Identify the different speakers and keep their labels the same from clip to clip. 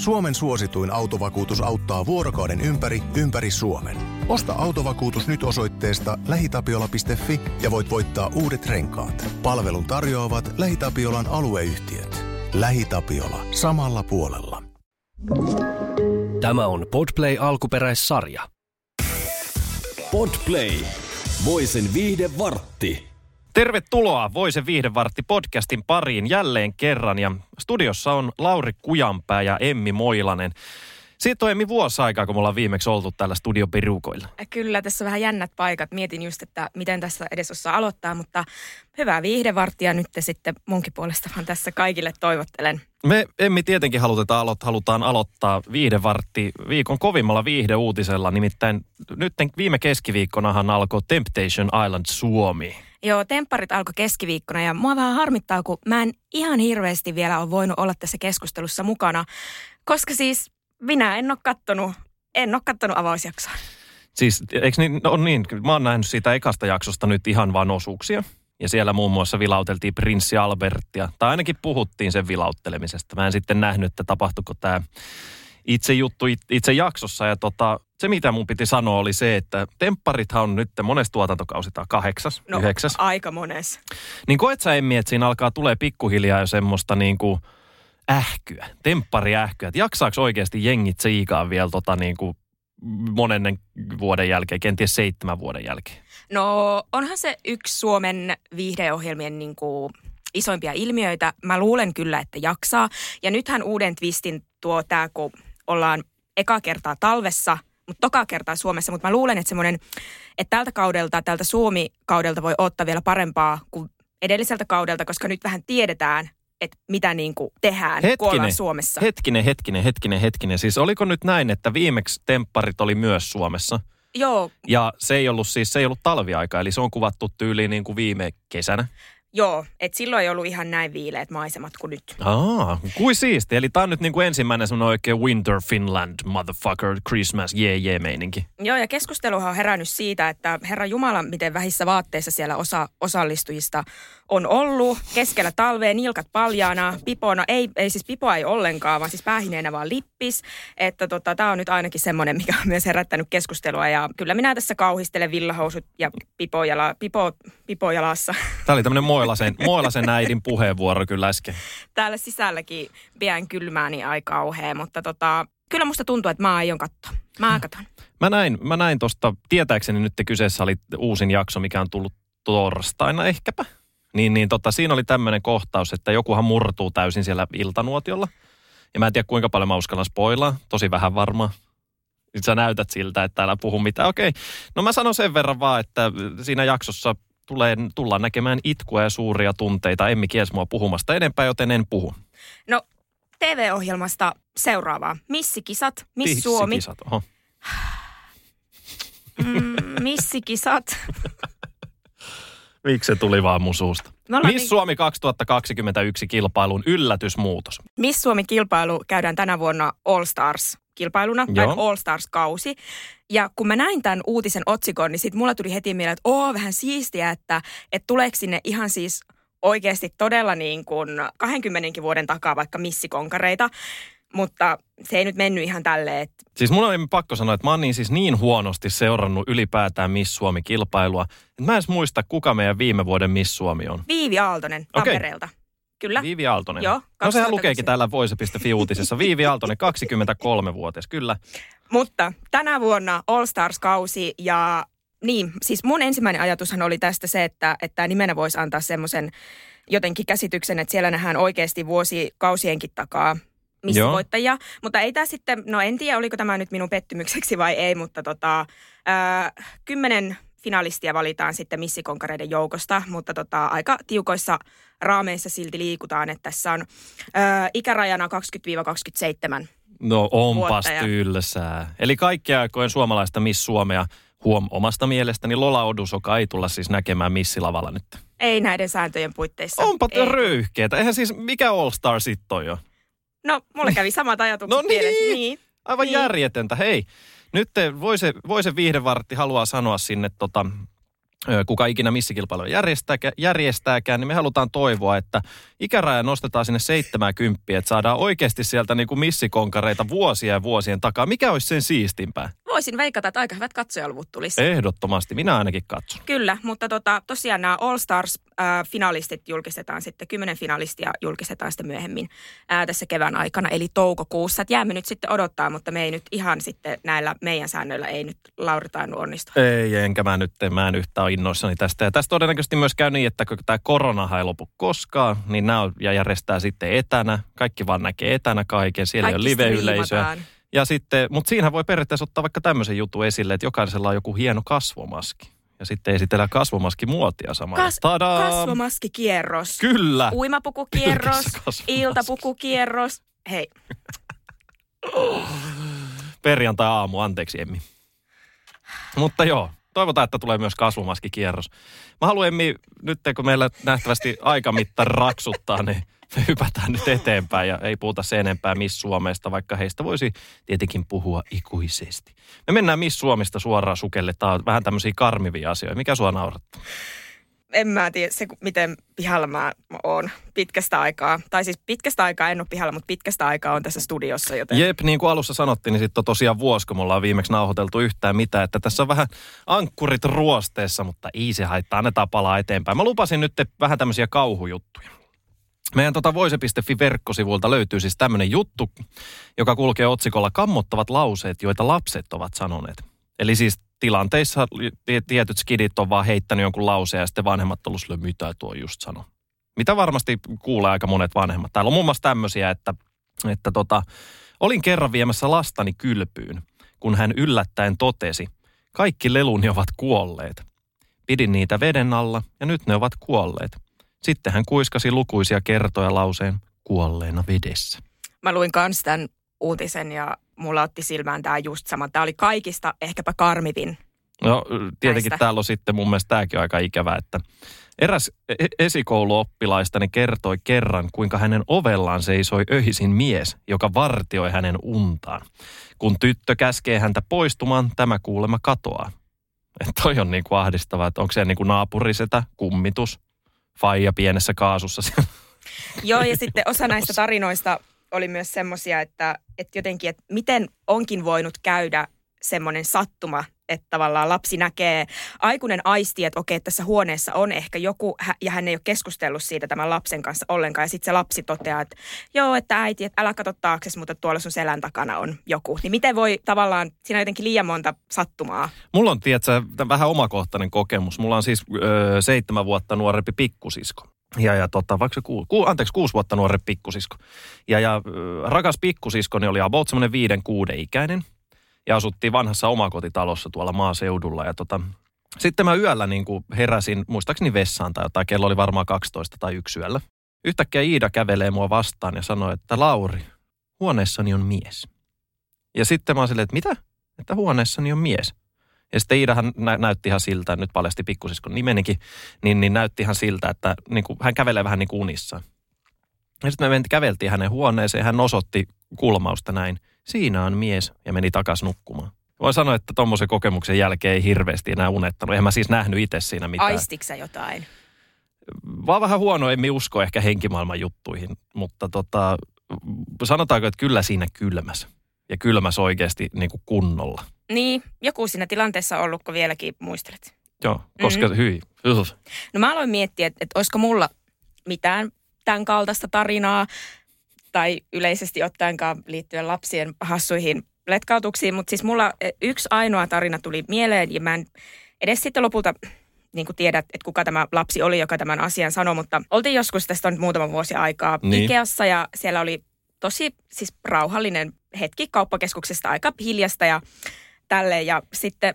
Speaker 1: Suomen suosituin autovakuutus auttaa vuorokauden ympäri, ympäri Suomen. Osta autovakuutus nyt osoitteesta lähitapiola.fi ja voit voittaa uudet renkaat. Palvelun tarjoavat LähiTapiolan alueyhtiöt. LähiTapiola. Samalla puolella.
Speaker 2: Tämä on Podplay alkuperäissarja.
Speaker 3: Podplay. Voisen viihde vartti.
Speaker 4: Tervetuloa Voisen viihdevartti podcastin pariin jälleen kerran ja studiossa on Lauri Kujanpää ja Emmi Moilanen. Siitä on Emmi vuosi aikaa, kun me ollaan viimeksi oltu täällä studioperukoilla.
Speaker 5: Kyllä, tässä on vähän jännät paikat. Mietin just, että miten tässä edes osaa aloittaa, mutta hyvää viihdevarttia nyt sitten munkin puolesta vaan tässä kaikille toivottelen.
Speaker 4: Me Emmi tietenkin halutetaan, alo- halutaan aloittaa viihdevartti viikon kovimmalla viihdeuutisella. Nimittäin nyt viime keskiviikkonahan alkoi Temptation Island Suomi.
Speaker 5: Joo, tempparit alkoi keskiviikkona ja mua vähän harmittaa, kun mä en ihan hirveästi vielä ole voinut olla tässä keskustelussa mukana, koska siis minä en ole kattonut, en ole kattonut avausjaksoa.
Speaker 4: Siis, eikö niin, no niin, mä oon nähnyt siitä ekasta jaksosta nyt ihan vain osuuksia. Ja siellä muun muassa vilauteltiin prinssi Albertia, tai ainakin puhuttiin sen vilauttelemisesta. Mä en sitten nähnyt, että tapahtuiko tämä itse juttu itse jaksossa. Ja tota, se, mitä mun piti sanoa, oli se, että tempparithan on nyt monessa tuotantokausi, tämä kahdeksas,
Speaker 5: No,
Speaker 4: yhdeksäs.
Speaker 5: aika mones.
Speaker 4: Niin koet sä, Emmi, että siinä alkaa tulee pikkuhiljaa jo semmoista niin kuin ähkyä, temppariähkyä. Että jaksaako oikeasti jengit tsiikaa vielä tota niin kuin monennen vuoden jälkeen, kenties seitsemän vuoden jälkeen?
Speaker 5: No onhan se yksi Suomen viihdeohjelmien niin kuin isoimpia ilmiöitä. Mä luulen kyllä, että jaksaa. Ja nythän uuden twistin tuo tämä, kun ollaan eka kertaa talvessa, mutta toka kertaa Suomessa. Mutta mä luulen, että semmoinen, että tältä kaudelta, tältä Suomi-kaudelta voi ottaa vielä parempaa kuin edelliseltä kaudelta, koska nyt vähän tiedetään, että mitä niin kuin tehdään, kun ollaan Suomessa.
Speaker 4: hetkinen, hetkinen, hetkinen, hetkinen. Siis oliko nyt näin, että viimeksi tempparit oli myös Suomessa?
Speaker 5: Joo,
Speaker 4: Ja se ei ollut siis, se ei ollut talviaika, eli se on kuvattu tyyliin niin kuin viime kesänä.
Speaker 5: Joo, että silloin ei ollut ihan näin viileät maisemat kuin nyt.
Speaker 4: Aa, kuin siisti. Eli tää on nyt niin kuin ensimmäinen semmoinen oikein Winter Finland, motherfucker, Christmas, jee yeah, jee yeah, meininki.
Speaker 5: Joo, ja keskusteluhan on herännyt siitä, että Herra Jumala, miten vähissä vaatteissa siellä osa osallistujista on ollut. Keskellä talvea, nilkat paljaana, pipo, no ei, ei siis pipoa ei ollenkaan, vaan siis päähineenä vaan lippis. Että tota, tämä on nyt ainakin semmoinen, mikä on myös herättänyt keskustelua. Ja kyllä minä tässä kauhistelen villahousut ja pipo, jala, pipo, pipo jalassa.
Speaker 4: Tämä oli tämmöinen Moilasen, Moilasen äidin puheenvuoro kyllä äsken.
Speaker 5: Täällä sisälläkin pian kylmää, niin aika kauhea. Mutta tota, kyllä musta tuntuu, että mä aion katsoa. Mä katon.
Speaker 4: Mä näin, mä näin tosta, tietääkseni nyt kyseessä oli uusin jakso, mikä on tullut torstaina ehkäpä. Niin, niin tota, siinä oli tämmöinen kohtaus, että jokuhan murtuu täysin siellä iltanuotiolla. Ja mä en tiedä kuinka paljon mä uskallan spoilaa, tosi vähän varmaan. Nyt sä näytät siltä, että älä puhu mitään. Okei, no mä sanon sen verran vaan, että siinä jaksossa tulee, tullaan näkemään itkua ja suuria tunteita. Emmi kies mua puhumasta enempää, joten en puhu.
Speaker 5: No, TV-ohjelmasta seuraavaa. Missikisat, Miss Suomi.
Speaker 4: Tissikisat, Oho.
Speaker 5: Mm, missikisat.
Speaker 4: Miksi se tuli vaan mun suusta?
Speaker 5: Me ollaan
Speaker 4: Miss
Speaker 5: niin-
Speaker 4: Suomi 2021 kilpailun yllätysmuutos.
Speaker 5: Miss Suomi-kilpailu käydään tänä vuonna All Stars-kilpailuna, tai
Speaker 4: Joo.
Speaker 5: All Stars-kausi. Ja kun mä näin tämän uutisen otsikon, niin sit mulla tuli heti mieleen, että oo, vähän siistiä, että, että tuleeko sinne ihan siis oikeasti todella niin kuin 20 vuoden takaa vaikka missikonkareita. Mutta se ei nyt mennyt ihan tälleen, että
Speaker 4: Siis mun on pakko sanoa, että mä oon niin siis niin huonosti seurannut ylipäätään Miss Suomi-kilpailua, että mä en edes muista, kuka meidän viime vuoden Miss Suomi on.
Speaker 5: Viivi Aaltonen. Tampereelta. Kyllä.
Speaker 4: Viivi Aaltonen.
Speaker 5: Joo,
Speaker 4: no sehän
Speaker 5: 2001.
Speaker 4: lukeekin täällä voise.fi-uutisessa. Viivi Aaltonen, 23-vuotias, kyllä.
Speaker 5: Mutta tänä vuonna All Stars-kausi ja niin, siis mun ensimmäinen ajatushan oli tästä se, että, että nimenä voisi antaa semmoisen jotenkin käsityksen, että siellä nähdään oikeasti vuosikausienkin takaa missivoittajia. Mutta ei tämä sitten, no en tiedä oliko tämä nyt minun pettymykseksi vai ei, mutta tota, ää, kymmenen finalistia valitaan sitten missikonkareiden joukosta, mutta tota, aika tiukoissa raameissa silti liikutaan, että tässä on ää, ikärajana 20-27
Speaker 4: No onpas
Speaker 5: ja-
Speaker 4: tylsää. Eli kaikkia aikojen suomalaista Miss Suomea huom omasta mielestäni Lola Odusoka ei tulla siis näkemään missilavalla nyt.
Speaker 5: Ei näiden sääntöjen puitteissa.
Speaker 4: Onpa
Speaker 5: ei.
Speaker 4: röyhkeetä. Eihän siis, mikä All Star sitten on jo?
Speaker 5: No, mulla kävi samat ajatukset
Speaker 4: No niin.
Speaker 5: Niin.
Speaker 4: Aivan
Speaker 5: Niin.
Speaker 4: järjetöntä. Hei, nyt te, voi, se, voi se viihdevartti haluaa sanoa sinne tota, kuka ikinä missikilpailuja järjestääkään, järjestääkään, niin me halutaan toivoa, että ikäraja nostetaan sinne 70, että saadaan oikeasti sieltä niin kuin missikonkareita vuosia ja vuosien takaa. Mikä olisi sen siistimpää?
Speaker 5: Voisin veikata, että aika hyvät katsojaluvut tulisi.
Speaker 4: Ehdottomasti, minä ainakin katson.
Speaker 5: Kyllä, mutta tota, tosiaan nämä All Stars-finalistit julkistetaan sitten, kymmenen finalistia julkistetaan sitten myöhemmin ää, tässä kevään aikana, eli toukokuussa. Et jäämme nyt sitten odottaa, mutta me ei nyt ihan sitten näillä meidän säännöillä ei nyt Lauri tainnut onnistua.
Speaker 4: Ei, enkä mä nyt, mä en yhtään ole innoissani tästä. Ja tästä todennäköisesti myös käy niin, että kun tämä korona ei lopu koskaan, niin nämä järjestää sitten etänä. Kaikki vaan näkee etänä kaiken, siellä ei ole
Speaker 5: Kaikki
Speaker 4: live-yleisöä.
Speaker 5: striimataan.
Speaker 4: Ja sitten, mutta siinä voi periaatteessa ottaa vaikka tämmöisen jutun esille, että jokaisella on joku hieno kasvomaski. Ja sitten esitellään kasvomaskimuotia samalla.
Speaker 5: Kas-
Speaker 4: Tadaa!
Speaker 5: kasvomaskikierros.
Speaker 4: Kyllä!
Speaker 5: Uimapukukierros,
Speaker 4: kasvomaski.
Speaker 5: iltapukukierros. Hei,
Speaker 4: Perjantai-aamu, anteeksi Emmi. Mutta joo, toivotaan, että tulee myös kasvomaskikierros. Mä haluan Emmi, nyt kun meillä nähtävästi aikamitta raksuttaa, niin me hypätään nyt eteenpäin ja ei puhuta sen enempää Miss Suomesta, vaikka heistä voisi tietenkin puhua ikuisesti. Me mennään Miss Suomesta suoraan sukelle. Tämä on vähän tämmöisiä karmivia asioita. Mikä sua naurattaa?
Speaker 5: En mä tiedä se, miten pihalla mä oon pitkästä aikaa. Tai siis pitkästä aikaa en ole pihalla, mutta pitkästä aikaa on tässä studiossa, joten...
Speaker 4: Jep, niin kuin alussa sanottiin, niin sitten on tosiaan vuosi, kun me ollaan viimeksi nauhoiteltu yhtään mitään. Että tässä on vähän ankkurit ruosteessa, mutta ei se haittaa, annetaan palaa eteenpäin. Mä lupasin nyt vähän tämmöisiä kauhujuttuja. Meidän tota voise.fi verkkosivuilta löytyy siis tämmöinen juttu, joka kulkee otsikolla kammottavat lauseet, joita lapset ovat sanoneet. Eli siis tilanteissa ti- tietyt skidit on vaan heittänyt jonkun lauseen ja sitten vanhemmat on ollut mitä tuo just sanoi. Mitä varmasti kuulee aika monet vanhemmat. Täällä on muun muassa tämmöisiä, että, että tota, olin kerran viemässä lastani kylpyyn, kun hän yllättäen totesi, kaikki leluni ovat kuolleet. Pidin niitä veden alla ja nyt ne ovat kuolleet. Sitten hän kuiskasi lukuisia kertoja lauseen kuolleena vedessä.
Speaker 5: Mä luin kans tämän uutisen ja mulla otti silmään tämä just sama. Tämä oli kaikista ehkäpä karmivin.
Speaker 4: No tietenkin
Speaker 5: Näistä.
Speaker 4: täällä on sitten mun mielestä tämäkin aika ikävä, että eräs e- esikouluoppilaistani kertoi kerran, kuinka hänen ovellaan seisoi öisin mies, joka vartioi hänen untaan. Kun tyttö käskee häntä poistumaan, tämä kuulema katoaa. Että toi on niin kuin ahdistavaa, että onko se niin kuin naapurisetä, kummitus, faija pienessä kaasussa.
Speaker 5: Joo, ja sitten osa näistä tarinoista oli myös semmoisia, että, että jotenkin, että miten onkin voinut käydä semmoinen sattuma, että tavallaan lapsi näkee, aikuinen aisti, että okei, tässä huoneessa on ehkä joku, ja hän ei ole keskustellut siitä tämän lapsen kanssa ollenkaan, ja sitten se lapsi toteaa, että joo, että äiti, että älä katso taakse, mutta tuolla sun selän takana on joku. Niin miten voi tavallaan, siinä on jotenkin liian monta sattumaa.
Speaker 4: Mulla on, tiedätkö, vähän omakohtainen kokemus. Mulla on siis öö, seitsemän vuotta nuorempi pikkusisko. Ja, ja tota, vaikka ku, ku, anteeksi, kuusi vuotta nuorempi pikkusisko. Ja, ja rakas pikkusiskoni oli about semmoinen viiden, kuuden ikäinen. Ja asuttiin vanhassa omakotitalossa tuolla maaseudulla. Ja tota, sitten mä yöllä niin kuin heräsin, muistaakseni vessaan tai jotain, kello oli varmaan 12 tai yksi yöllä. Yhtäkkiä Iida kävelee mua vastaan ja sanoi, että Lauri, huoneessani on mies. Ja sitten mä oon silleen, että mitä? Että huoneessani on mies. Ja sitten Iidahan nä- näytti ihan siltä, nyt paljasti pikkusiskon nimenikin, niin, niin näytti ihan siltä, että niin kuin, hän kävelee vähän niin kuin unissaan. Ja sitten me mentiin, käveltiin hänen huoneeseen, hän osoitti kulmausta näin. Siinä on mies ja meni takaisin nukkumaan. Voin sanoa, että tuommoisen kokemuksen jälkeen ei hirveästi enää unettanut. Eihän mä siis nähnyt itse siinä mitään.
Speaker 5: Aistiksä jotain?
Speaker 4: Vaan vähän huono, emme usko ehkä henkimaailman juttuihin, mutta tota, sanotaanko, että kyllä siinä kylmäs. Ja kylmäs oikeasti niin kuin kunnolla.
Speaker 5: Niin, joku siinä tilanteessa on ollut, kun vieläkin muistelet.
Speaker 4: Joo, koska mm-hmm. hyi. Uhuh.
Speaker 5: No mä aloin miettiä, että, että olisiko mulla mitään tämän kaltaista tarinaa tai yleisesti ottaenkaan liittyen lapsien hassuihin letkautuksiin, mutta siis mulla eh, yksi ainoa tarina tuli mieleen ja mä en edes sitten lopulta niin kuin tiedät, että kuka tämä lapsi oli, joka tämän asian sanoi, mutta oltiin joskus, tästä on nyt muutama vuosi aikaa,
Speaker 4: niin.
Speaker 5: Ikeassa ja siellä oli tosi siis rauhallinen hetki kauppakeskuksesta, aika hiljasta ja tälleen ja sitten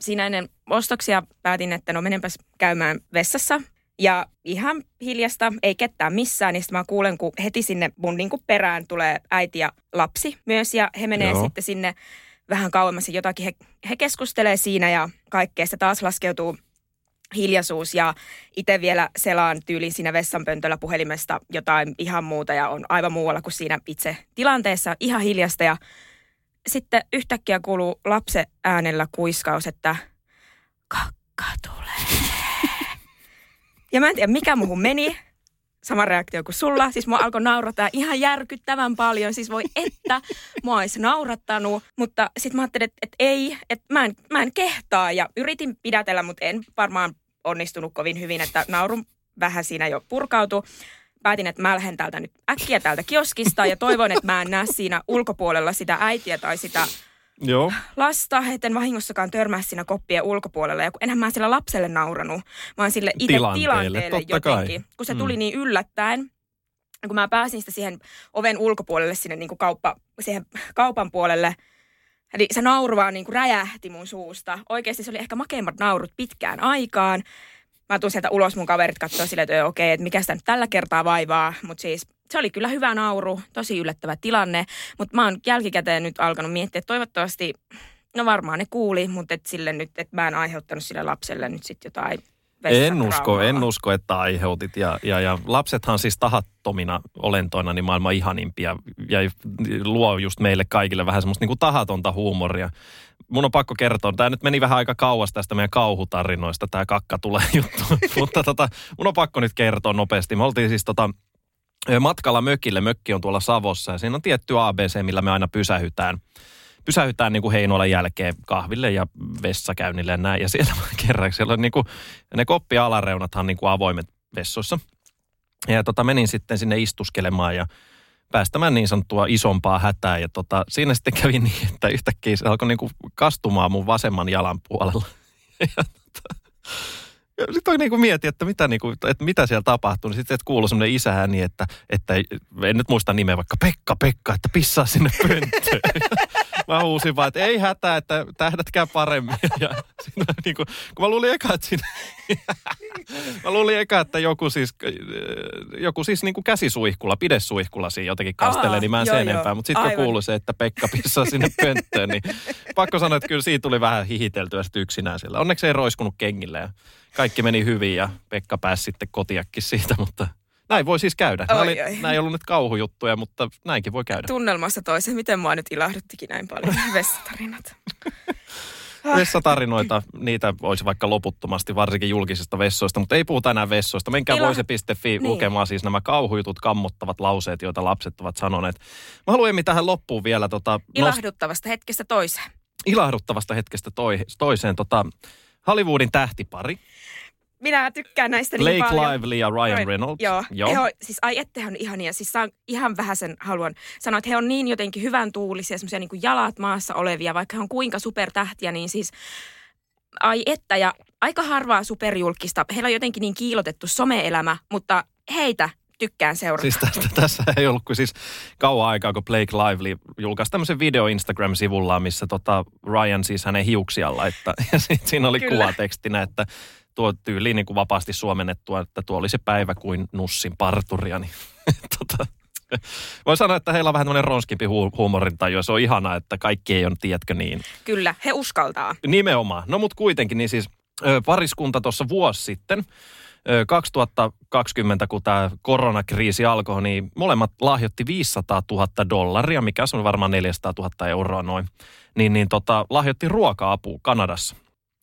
Speaker 5: siinä ennen ostoksia päätin, että no menenpäs käymään vessassa. Ja ihan hiljasta, ei ketään missään, niin sitten mä kuulen, kun heti sinne mun niin perään tulee äiti ja lapsi myös. Ja he menee
Speaker 4: Joo.
Speaker 5: Sitten sinne vähän kauemmas ja jotakin. He, he keskustelee siinä ja kaikkea. Se taas laskeutuu hiljaisuus ja itse vielä selaan tyylin siinä vessanpöntöllä puhelimesta jotain ihan muuta ja on aivan muualla kuin siinä itse tilanteessa ihan hiljasta ja sitten yhtäkkiä kuuluu lapsen äänellä kuiskaus, että kakka tulee. Ja mä en tiedä, mikä muuhun meni. Sama reaktio kuin sulla. Siis mua alkoi naurattaa ihan järkyttävän paljon. Siis voi että, mua olisi naurattanut. Mutta sitten mä ajattelin, että, että ei, että mä en, mä en kehtaa. Ja yritin pidätellä, mutta en varmaan onnistunut kovin hyvin, että naurun vähän siinä jo purkautui päätin, että mä lähden täältä nyt äkkiä täältä kioskista ja toivon, että mä en näe siinä ulkopuolella sitä äitiä tai sitä
Speaker 4: Joo.
Speaker 5: lasta, etten vahingossakaan törmää siinä koppien ulkopuolella. Ja kun enhän mä sillä lapselle nauranut, vaan sille itse
Speaker 4: Tilanteelle,
Speaker 5: tilanteelle,
Speaker 4: totta kai.
Speaker 5: jotenkin. Kun se
Speaker 4: Mm.
Speaker 5: tuli niin yllättäen. Kun mä pääsin sitä siihen oven ulkopuolelle sinne niin kuin kauppa, siihen kaupan puolelle, Eli se nauru vaan niin kuin räjähti mun suusta. Oikeasti se oli ehkä makeimmat naurut pitkään aikaan. Mä tuun sieltä ulos, mun kaverit katsoo silleen, että okei, että mikä sitä nyt tällä kertaa vaivaa. Mutta siis se oli kyllä hyvä nauru, tosi yllättävä tilanne. Mutta mä oon jälkikäteen nyt alkanut miettiä, että toivottavasti, no varmaan ne kuuli, mutta et sille nyt, että mä en aiheuttanut sille lapselle nyt sitten jotain
Speaker 4: En usko, en usko, että aiheutit. Ja, ja, ja lapsethan siis tahattomina olentoina niin maailman ihanimpia ja luo just meille kaikille vähän semmoista niin kuin tahatonta huumoria. Mun on pakko kertoa, tämä nyt meni vähän aika kauas tästä meidän kauhutarinoista, tämä kakka tulee juttu. Mutta tota, mun on pakko nyt kertoa nopeasti. Me oltiin siis tota, matkalla mökille. Mökki on tuolla Savossa ja siinä on tietty ABC, millä me aina pysähytään pysähytään niin kuin jälkeen kahville ja vessakäynnille ja näin. Ja siellä kerran, siellä on niin kuin, ne koppialareunathan niin kuin avoimet vessoissa. Ja tota, menin sitten sinne istuskelemaan ja päästämään niin sanottua isompaa hätää. Ja tota, siinä sitten kävi niin, että yhtäkkiä se alkoi niin kuin kastumaan mun vasemman jalan puolella. Ja tota, sitten niin kuin mietin, että mitä, niin kuin, että mitä siellä tapahtuu. Niin sitten kuului semmoinen isäääni, että, että en nyt muista nimeä, vaikka Pekka, Pekka, että pissaa sinne pönttöön. mä huusin vaan, että ei hätää, että tähdätkää paremmin. Ja siinä, niin kuin, kun mä luulin eka, että siinä, mä luulin eka, että joku siis, joku siis niin kuin käsisuihkulla, pidesuihkulla siinä jotenkin kastelee, niin mä en
Speaker 5: joo,
Speaker 4: sen
Speaker 5: joo,
Speaker 4: enempää. Mutta sitten kun kuului se, että Pekka pissaa sinne pönttöön, niin pakko sanoa, että kyllä siitä tuli vähän hihiteltyä sitten yksinään sillä. Onneksi ei roiskunut kengille ja kaikki meni hyvin ja Pekka pääsi sitten kotiakki siitä, mutta näin voi siis käydä. Nämä,
Speaker 5: Oi,
Speaker 4: oli,
Speaker 5: oi.
Speaker 4: nämä ei ollut nyt kauhujuttuja, mutta näinkin voi käydä.
Speaker 5: Tunnelmassa toisen, miten mua nyt ilahduttikin näin paljon vessatarinat.
Speaker 4: Vessatarinoita, niitä olisi vaikka loputtomasti, varsinkin julkisista vessoista, mutta ei puhuta enää vessoista. Menkää
Speaker 5: Ila-
Speaker 4: voise.fi
Speaker 5: Niin.
Speaker 4: lukemaan siis nämä kauhujutut, kammottavat lauseet, joita lapset ovat sanoneet. Mä haluan tähän loppuun vielä tota, nost-
Speaker 5: Ilahduttavasta hetkestä toiseen.
Speaker 4: ilahduttavasta hetkestä toi, toiseen. Tota, Hollywoodin tähtipari,
Speaker 5: Minä tykkään näistä niin
Speaker 4: Blake
Speaker 5: paljon.
Speaker 4: Lively ja Ryan Reynolds.
Speaker 5: Joo,
Speaker 4: Joo.
Speaker 5: He on, siis ai ette he on ihania. Siis saan ihan vähän sen haluan sanoa, että he on niin jotenkin hyvän tuulisia, semmoisia niin jalat maassa olevia, vaikka he on kuinka supertähtiä, niin siis ai että ja aika harvaa superjulkista. Heillä on jotenkin niin kiilotettu some-elämä, mutta heitä tykkään seurata.
Speaker 4: Siis tästä, tässä ei ollut kuin siis kauan aikaa, kun Blake Lively julkaisi tämmöisen video Instagram-sivullaan, missä tota Ryan siis hänen hiuksia laittaa. Ja sit siinä oli
Speaker 5: Kyllä.
Speaker 4: kuvatekstinä, että tuo tyyli niin kuin vapaasti suomennettua, että tuo oli se päivä kuin nussin parturia. Niin, tota, voi sanoa, että heillä on vähän tämmöinen ronskimpi hu- huumorintaju se on ihanaa, että kaikki ei ole, tiedätkö niin,
Speaker 5: Kyllä, he uskaltaa.
Speaker 4: Nimenomaan. No mutta kuitenkin, niin siis pariskunta tuossa vuosi sitten, ö, 2020, kun tämä koronakriisi alkoi, niin molemmat lahjoitti 500 000 dollaria, mikä on varmaan 400 000 euroa noin, niin, niin tota, lahjoitti ruoka-apua Kanadassa.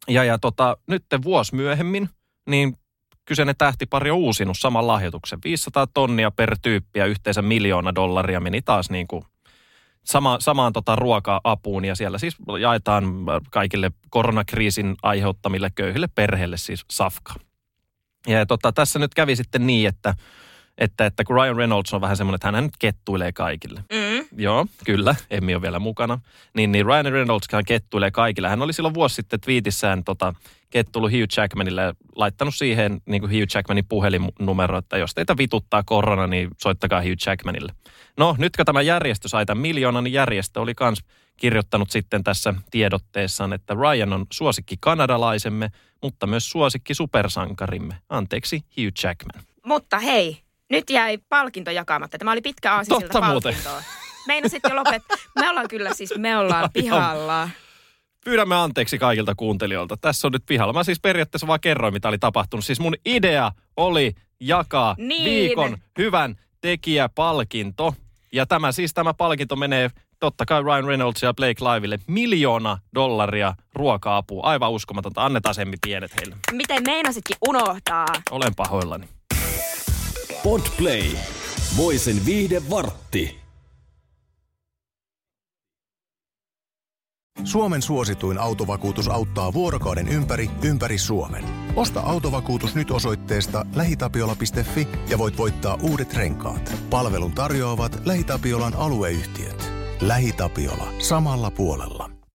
Speaker 4: Ja, ja tota, nyt vuosi myöhemmin, niin kyseinen tähtipari on uusinut saman lahjoituksen. 500 tonnia per tyyppi ja yhteensä miljoona dollaria meni taas niin kuin sama, samaan tota ruoka-apuun ja siellä siis jaetaan kaikille koronakriisin aiheuttamille köyhille perheille siis safka. Ja tota, tässä nyt kävi sitten niin, että, että, että kun Ryan Reynolds on vähän semmoinen, että hän nyt kettuilee kaikille.
Speaker 5: Mm.
Speaker 4: Joo, kyllä, Emmi on vielä mukana. Niin, niin Ryan Reynoldskaan kettuilee kaikille. Hän oli silloin vuosi sitten twiitissään tota, kettulu Hugh Jackmanille ja laittanut siihen niin kuin Hugh Jackmanin puhelinnumero, että jos teitä vituttaa korona, niin soittakaa Hugh Jackmanille. No, nyt kun tämä järjestö sai tämän miljoonan, niin järjestö oli kans kirjoittanut sitten tässä tiedotteessaan, että Ryan on suosikki kanadalaisemme, mutta myös suosikki supersankarimme. Anteeksi, Hugh Jackman.
Speaker 5: Mutta hei, nyt jäi palkinto jakamatta. Tämä oli pitkä aasinsilta
Speaker 4: Totta muuten.
Speaker 5: palkintoa. Meinasit jo lopet. Me ollaan kyllä siis, me ollaan pihalla.
Speaker 4: pyydämme anteeksi kaikilta kuuntelijoilta. Tässä on nyt pihalla. Mä siis periaatteessa vaan kerroin, mitä oli tapahtunut. Siis mun idea oli jakaa
Speaker 5: Niin.
Speaker 4: viikon hyvän tekijäpalkinto. Ja tämä siis tämä palkinto menee totta kai Ryan Reynolds ja Blake Livelle miljoona dollaria ruoka-apua. Aivan uskomatonta. Annetaan semmi pienet heille.
Speaker 5: Miten meinasitkin unohtaa?
Speaker 4: Olen pahoillani.
Speaker 3: Podplay. Voisen viihde vartti.
Speaker 1: Suomen suosituin autovakuutus auttaa vuorokauden ympäri, ympäri Suomen. Osta autovakuutus nyt osoitteesta lähitapiola.fi ja voit voittaa uudet renkaat. Palvelun tarjoavat LähiTapiolan alueyhtiöt. LähiTapiola. Samalla puolella.